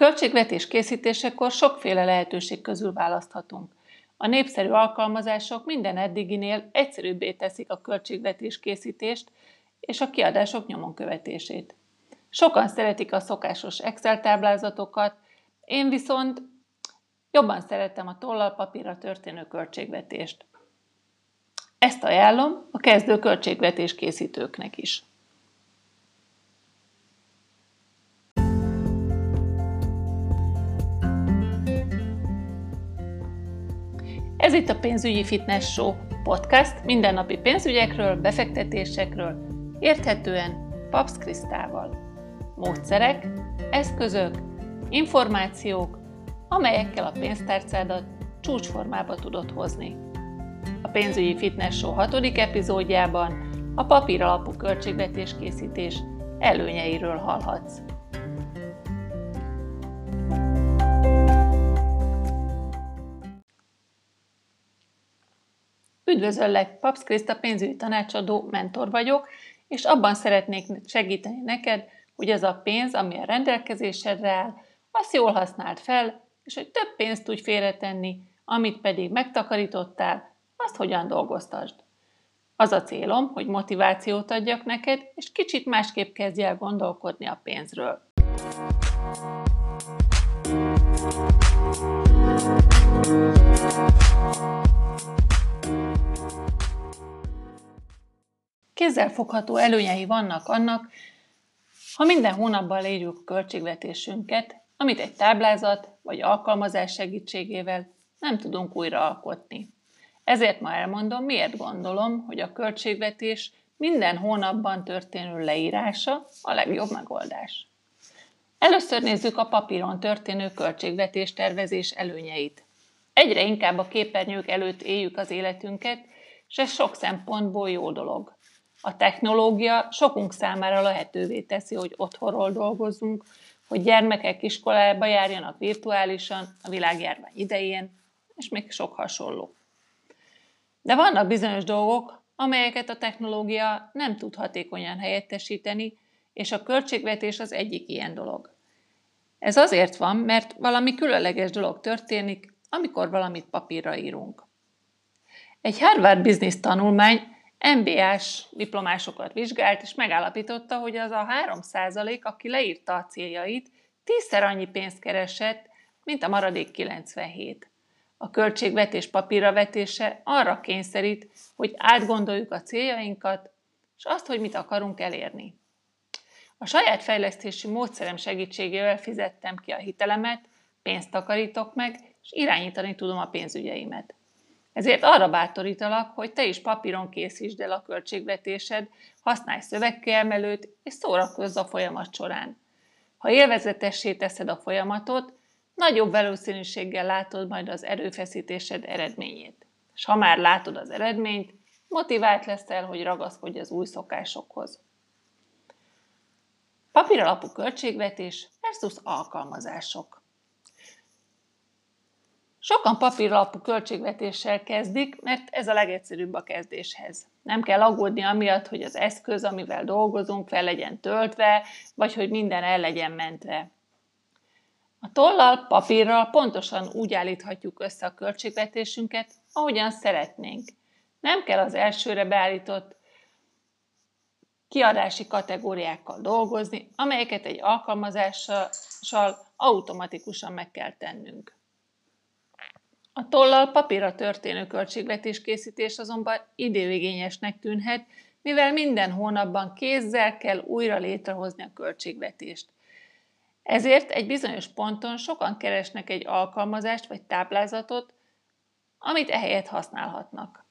költségvetés készítésekor sokféle lehetőség közül választhatunk. A népszerű alkalmazások minden eddiginél egyszerűbbé teszik a költségvetés készítést és a kiadások nyomon követését. Sokan szeretik a szokásos Excel táblázatokat, én viszont jobban szeretem a tollal papírra történő költségvetést. Ezt ajánlom a kezdő költségvetés készítőknek is. Ez itt a Pénzügyi Fitness Show podcast mindennapi pénzügyekről, befektetésekről, érthetően Paps Krisztával. Módszerek, eszközök, információk, amelyekkel a pénztárcádat csúcsformába tudod hozni. A Pénzügyi Fitness Show hatodik epizódjában a papír alapú költségvetés készítés előnyeiről hallhatsz. Üdvözöllek, Papsz Kriszta pénzügyi tanácsadó, mentor vagyok, és abban szeretnék segíteni neked, hogy az a pénz, ami a rendelkezésedre áll, azt jól használd fel, és hogy több pénzt tudj félretenni, amit pedig megtakarítottál, azt hogyan dolgoztasd. Az a célom, hogy motivációt adjak neked, és kicsit másképp kezdj el gondolkodni a pénzről. Kézzelfogható előnyei vannak annak, ha minden hónapban leírjuk a költségvetésünket, amit egy táblázat vagy alkalmazás segítségével nem tudunk újra alkotni. Ezért ma elmondom, miért gondolom, hogy a költségvetés minden hónapban történő leírása a legjobb megoldás. Először nézzük a papíron történő költségvetés tervezés előnyeit. Egyre inkább a képernyők előtt éljük az életünket, és ez sok szempontból jó dolog. A technológia sokunk számára lehetővé teszi, hogy otthonról dolgozzunk, hogy gyermekek iskolába járjanak virtuálisan a világjárvány idején, és még sok hasonló. De vannak bizonyos dolgok, amelyeket a technológia nem tud hatékonyan helyettesíteni, és a költségvetés az egyik ilyen dolog. Ez azért van, mert valami különleges dolog történik, amikor valamit papírra írunk. Egy Harvard Business tanulmány MBA-s diplomásokat vizsgált, és megállapította, hogy az a 3%, aki leírta a céljait, tízszer annyi pénzt keresett, mint a maradék 97. A költségvetés papírra vetése arra kényszerít, hogy átgondoljuk a céljainkat, és azt, hogy mit akarunk elérni. A saját fejlesztési módszerem segítségével fizettem ki a hitelemet, pénzt takarítok meg, és irányítani tudom a pénzügyeimet. Ezért arra bátorítalak, hogy te is papíron készítsd el a költségvetésed, használj szövegkiemelőt, és szórakozz a folyamat során. Ha élvezetessé teszed a folyamatot, nagyobb valószínűséggel látod majd az erőfeszítésed eredményét. És ha már látod az eredményt, motivált leszel, hogy ragaszkodj az új szokásokhoz. Papíralapú költségvetés versus alkalmazások. Sokan papíralapú költségvetéssel kezdik, mert ez a legegyszerűbb a kezdéshez. Nem kell aggódni amiatt, hogy az eszköz, amivel dolgozunk, fel legyen töltve, vagy hogy minden el legyen mentve. A tollal, papírral pontosan úgy állíthatjuk össze a költségvetésünket, ahogyan szeretnénk. Nem kell az elsőre beállított kiadási kategóriákkal dolgozni, amelyeket egy alkalmazással automatikusan meg kell tennünk. A tollal papírra történő költségvetés készítés azonban időigényesnek tűnhet, mivel minden hónapban kézzel kell újra létrehozni a költségvetést. Ezért egy bizonyos ponton sokan keresnek egy alkalmazást vagy táblázatot, amit ehelyett használhatnak.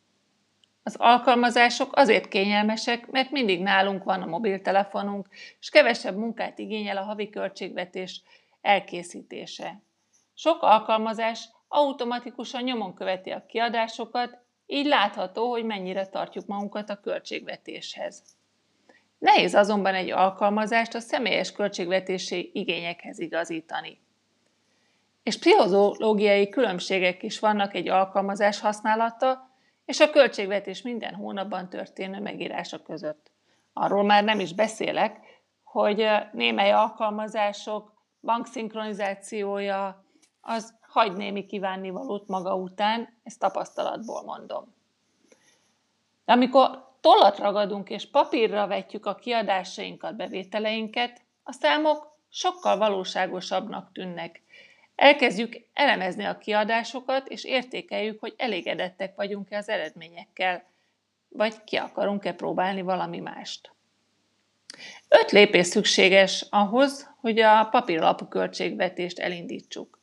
Az alkalmazások azért kényelmesek, mert mindig nálunk van a mobiltelefonunk, és kevesebb munkát igényel a havi költségvetés elkészítése. Sok alkalmazás automatikusan nyomon követi a kiadásokat, így látható, hogy mennyire tartjuk magunkat a költségvetéshez. Nehéz azonban egy alkalmazást a személyes költségvetési igényekhez igazítani. És pszichológiai különbségek is vannak egy alkalmazás használata és a költségvetés minden hónapban történő megírása között. Arról már nem is beszélek, hogy némely alkalmazások bankszinkronizációja, az hagy némi kívánnivalót maga után, ezt tapasztalatból mondom. De amikor tollat ragadunk és papírra vetjük a kiadásainkat, bevételeinket, a számok sokkal valóságosabbnak tűnnek. Elkezdjük elemezni a kiadásokat, és értékeljük, hogy elégedettek vagyunk-e az eredményekkel, vagy ki akarunk-e próbálni valami mást. Öt lépés szükséges ahhoz, hogy a papíralapú költségvetést elindítsuk.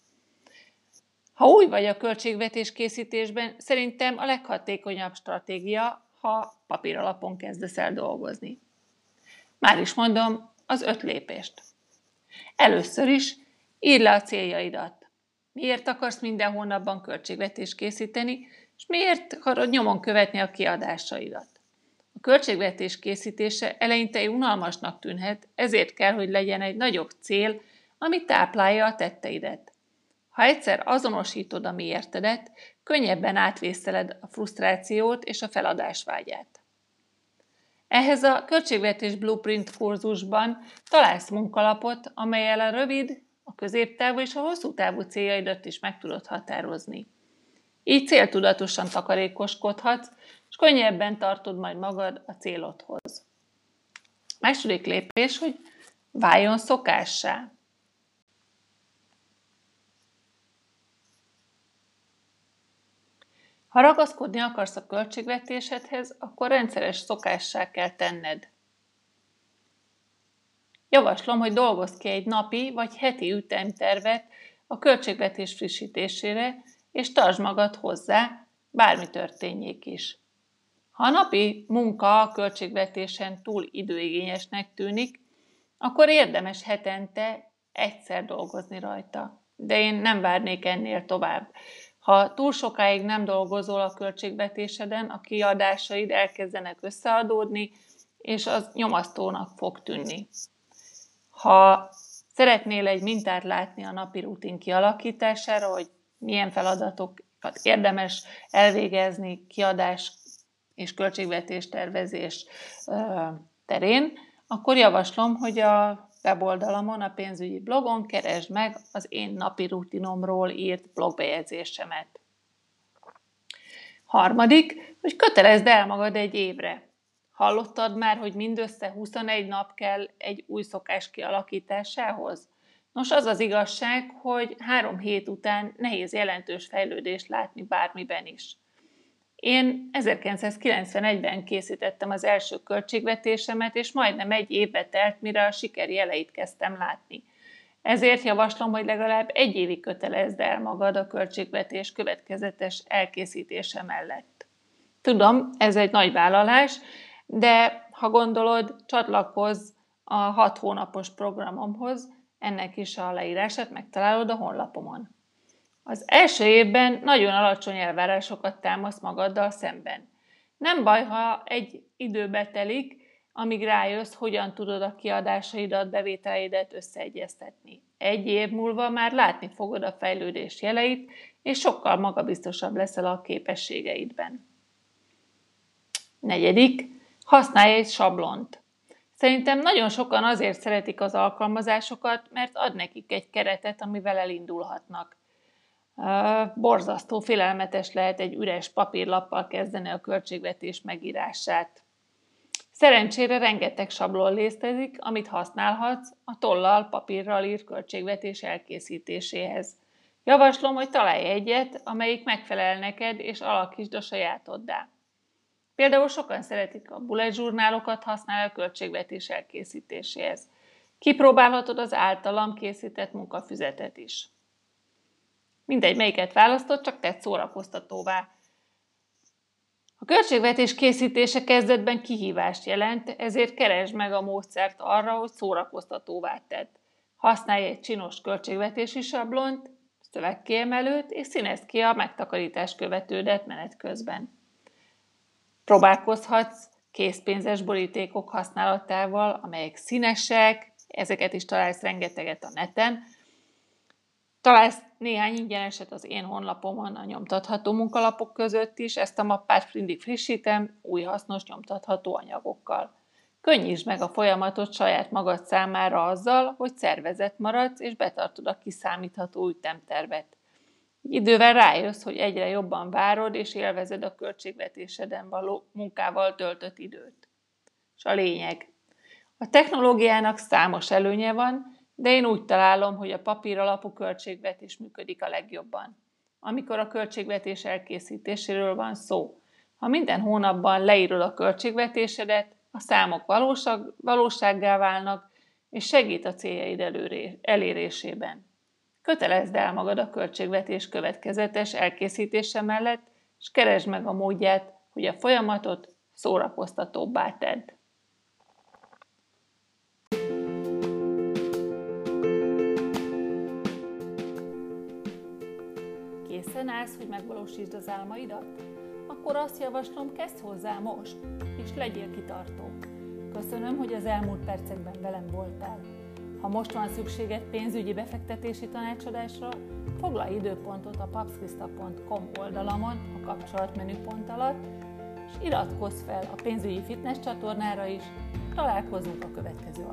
Ha új vagy a költségvetés készítésben, szerintem a leghatékonyabb stratégia, ha papíralapon kezdesz el dolgozni. Már is mondom, az öt lépést. Először is írd le a céljaidat. Miért akarsz minden hónapban költségvetést készíteni, és miért akarod nyomon követni a kiadásaidat? A költségvetés készítése eleinte unalmasnak tűnhet, ezért kell, hogy legyen egy nagyobb cél, ami táplálja a tetteidet. Ha egyszer azonosítod a miértedet, könnyebben átvészeled a frusztrációt és a feladásvágyát. Ehhez a költségvetés blueprint kurzusban találsz munkalapot, amelyel a rövid, a középtávú és a hosszú távú céljaidat is meg tudod határozni. Így céltudatosan takarékoskodhatsz, és könnyebben tartod majd magad a célodhoz. Második lépés, hogy váljon szokássá. Ha ragaszkodni akarsz a költségvetésedhez, akkor rendszeres szokássá kell tenned. Javaslom, hogy dolgozz ki egy napi vagy heti ütemtervet a költségvetés frissítésére, és tartsd magad hozzá, bármi történjék is. Ha a napi munka a költségvetésen túl időigényesnek tűnik, akkor érdemes hetente egyszer dolgozni rajta. De én nem várnék ennél tovább. Ha túl sokáig nem dolgozol a költségvetéseden, a kiadásaid elkezdenek összeadódni, és az nyomasztónak fog tűnni. Ha szeretnél egy mintát látni a napi rutin kialakítására, hogy milyen feladatokat érdemes elvégezni kiadás és költségvetés tervezés terén, akkor javaslom, hogy a weboldalamon, a pénzügyi blogon keresd meg az én napi rutinomról írt blogbejegyzésemet. Harmadik, hogy kötelezd el magad egy évre. Hallottad már, hogy mindössze 21 nap kell egy új szokás kialakításához? Nos, az az igazság, hogy három hét után nehéz jelentős fejlődést látni bármiben is. Én 1991-ben készítettem az első költségvetésemet, és majdnem egy évbe telt, mire a siker jeleit kezdtem látni. Ezért javaslom, hogy legalább egy évig kötelezd el magad a költségvetés következetes elkészítése mellett. Tudom, ez egy nagy vállalás, de ha gondolod, csatlakozz a hat hónapos programomhoz, ennek is a leírását megtalálod a honlapomon. Az első évben nagyon alacsony elvárásokat támasz magaddal szemben. Nem baj, ha egy időbe telik, amíg rájössz, hogyan tudod a kiadásaidat, bevételeidet összeegyeztetni. Egy év múlva már látni fogod a fejlődés jeleit, és sokkal magabiztosabb leszel a képességeidben. Negyedik, használj egy sablont. Szerintem nagyon sokan azért szeretik az alkalmazásokat, mert ad nekik egy keretet, amivel elindulhatnak. Borzasztó félelmetes lehet egy üres papírlappal kezdeni a költségvetés megírását. Szerencsére rengeteg sablon létezik, amit használhatsz a tollal, papírral írt költségvetés elkészítéséhez. Javaslom, hogy találj egyet, amelyik megfelel neked, és alakítsd a sajátoddá. Például sokan szeretik a bullet zsurnálokat használni a költségvetés elkészítéséhez. Kipróbálhatod az általam készített munkafüzetet is. Mindegy, melyiket választott, csak tett szórakoztatóvá. A költségvetés készítése kezdetben kihívást jelent, ezért keresd meg a módszert arra, hogy szórakoztatóvá tedd. Használj egy csinos költségvetési sablont, szövegkiemelőt, és színezd ki a megtakarítás követődet menet közben. Próbálkozhatsz készpénzes borítékok használatával, amelyek színesek, ezeket is találsz rengeteget a neten. Találsz néhány ingyeneset az én honlapomon a nyomtatható munkalapok között is, ezt a mappát mindig frissítem új hasznos nyomtatható anyagokkal. Könnyítsd meg a folyamatot saját magad számára azzal, hogy szervezett maradsz és betartod a kiszámítható ütemtervet. Idővel rájössz, hogy egyre jobban várod és élvezed a költségvetéseden való munkával töltött időt. És a lényeg. A technológiának számos előnye van, de én úgy találom, hogy a papír alapú költségvetés működik a legjobban. Amikor a költségvetés elkészítéséről van szó. Ha minden hónapban leírod a költségvetésedet, a számok valóság, valósággá válnak, és segít a céljaid előré, elérésében. Kötelezd el magad a költségvetés következetes elkészítése mellett, és keresd meg a módját, hogy a folyamatot szórakoztatóbbá tedd. Készen állsz, hogy megvalósítsd az álmaidat? Akkor azt javaslom, kezd hozzá most, és legyél kitartó. Köszönöm, hogy az elmúlt percekben velem voltál. Ha most van szükséged pénzügyi befektetési tanácsadásra, foglalj időpontot a papskrista.com oldalamon a kapcsolatmenüpont alatt, és iratkozz fel a pénzügyi fitness csatornára is, találkozunk a következő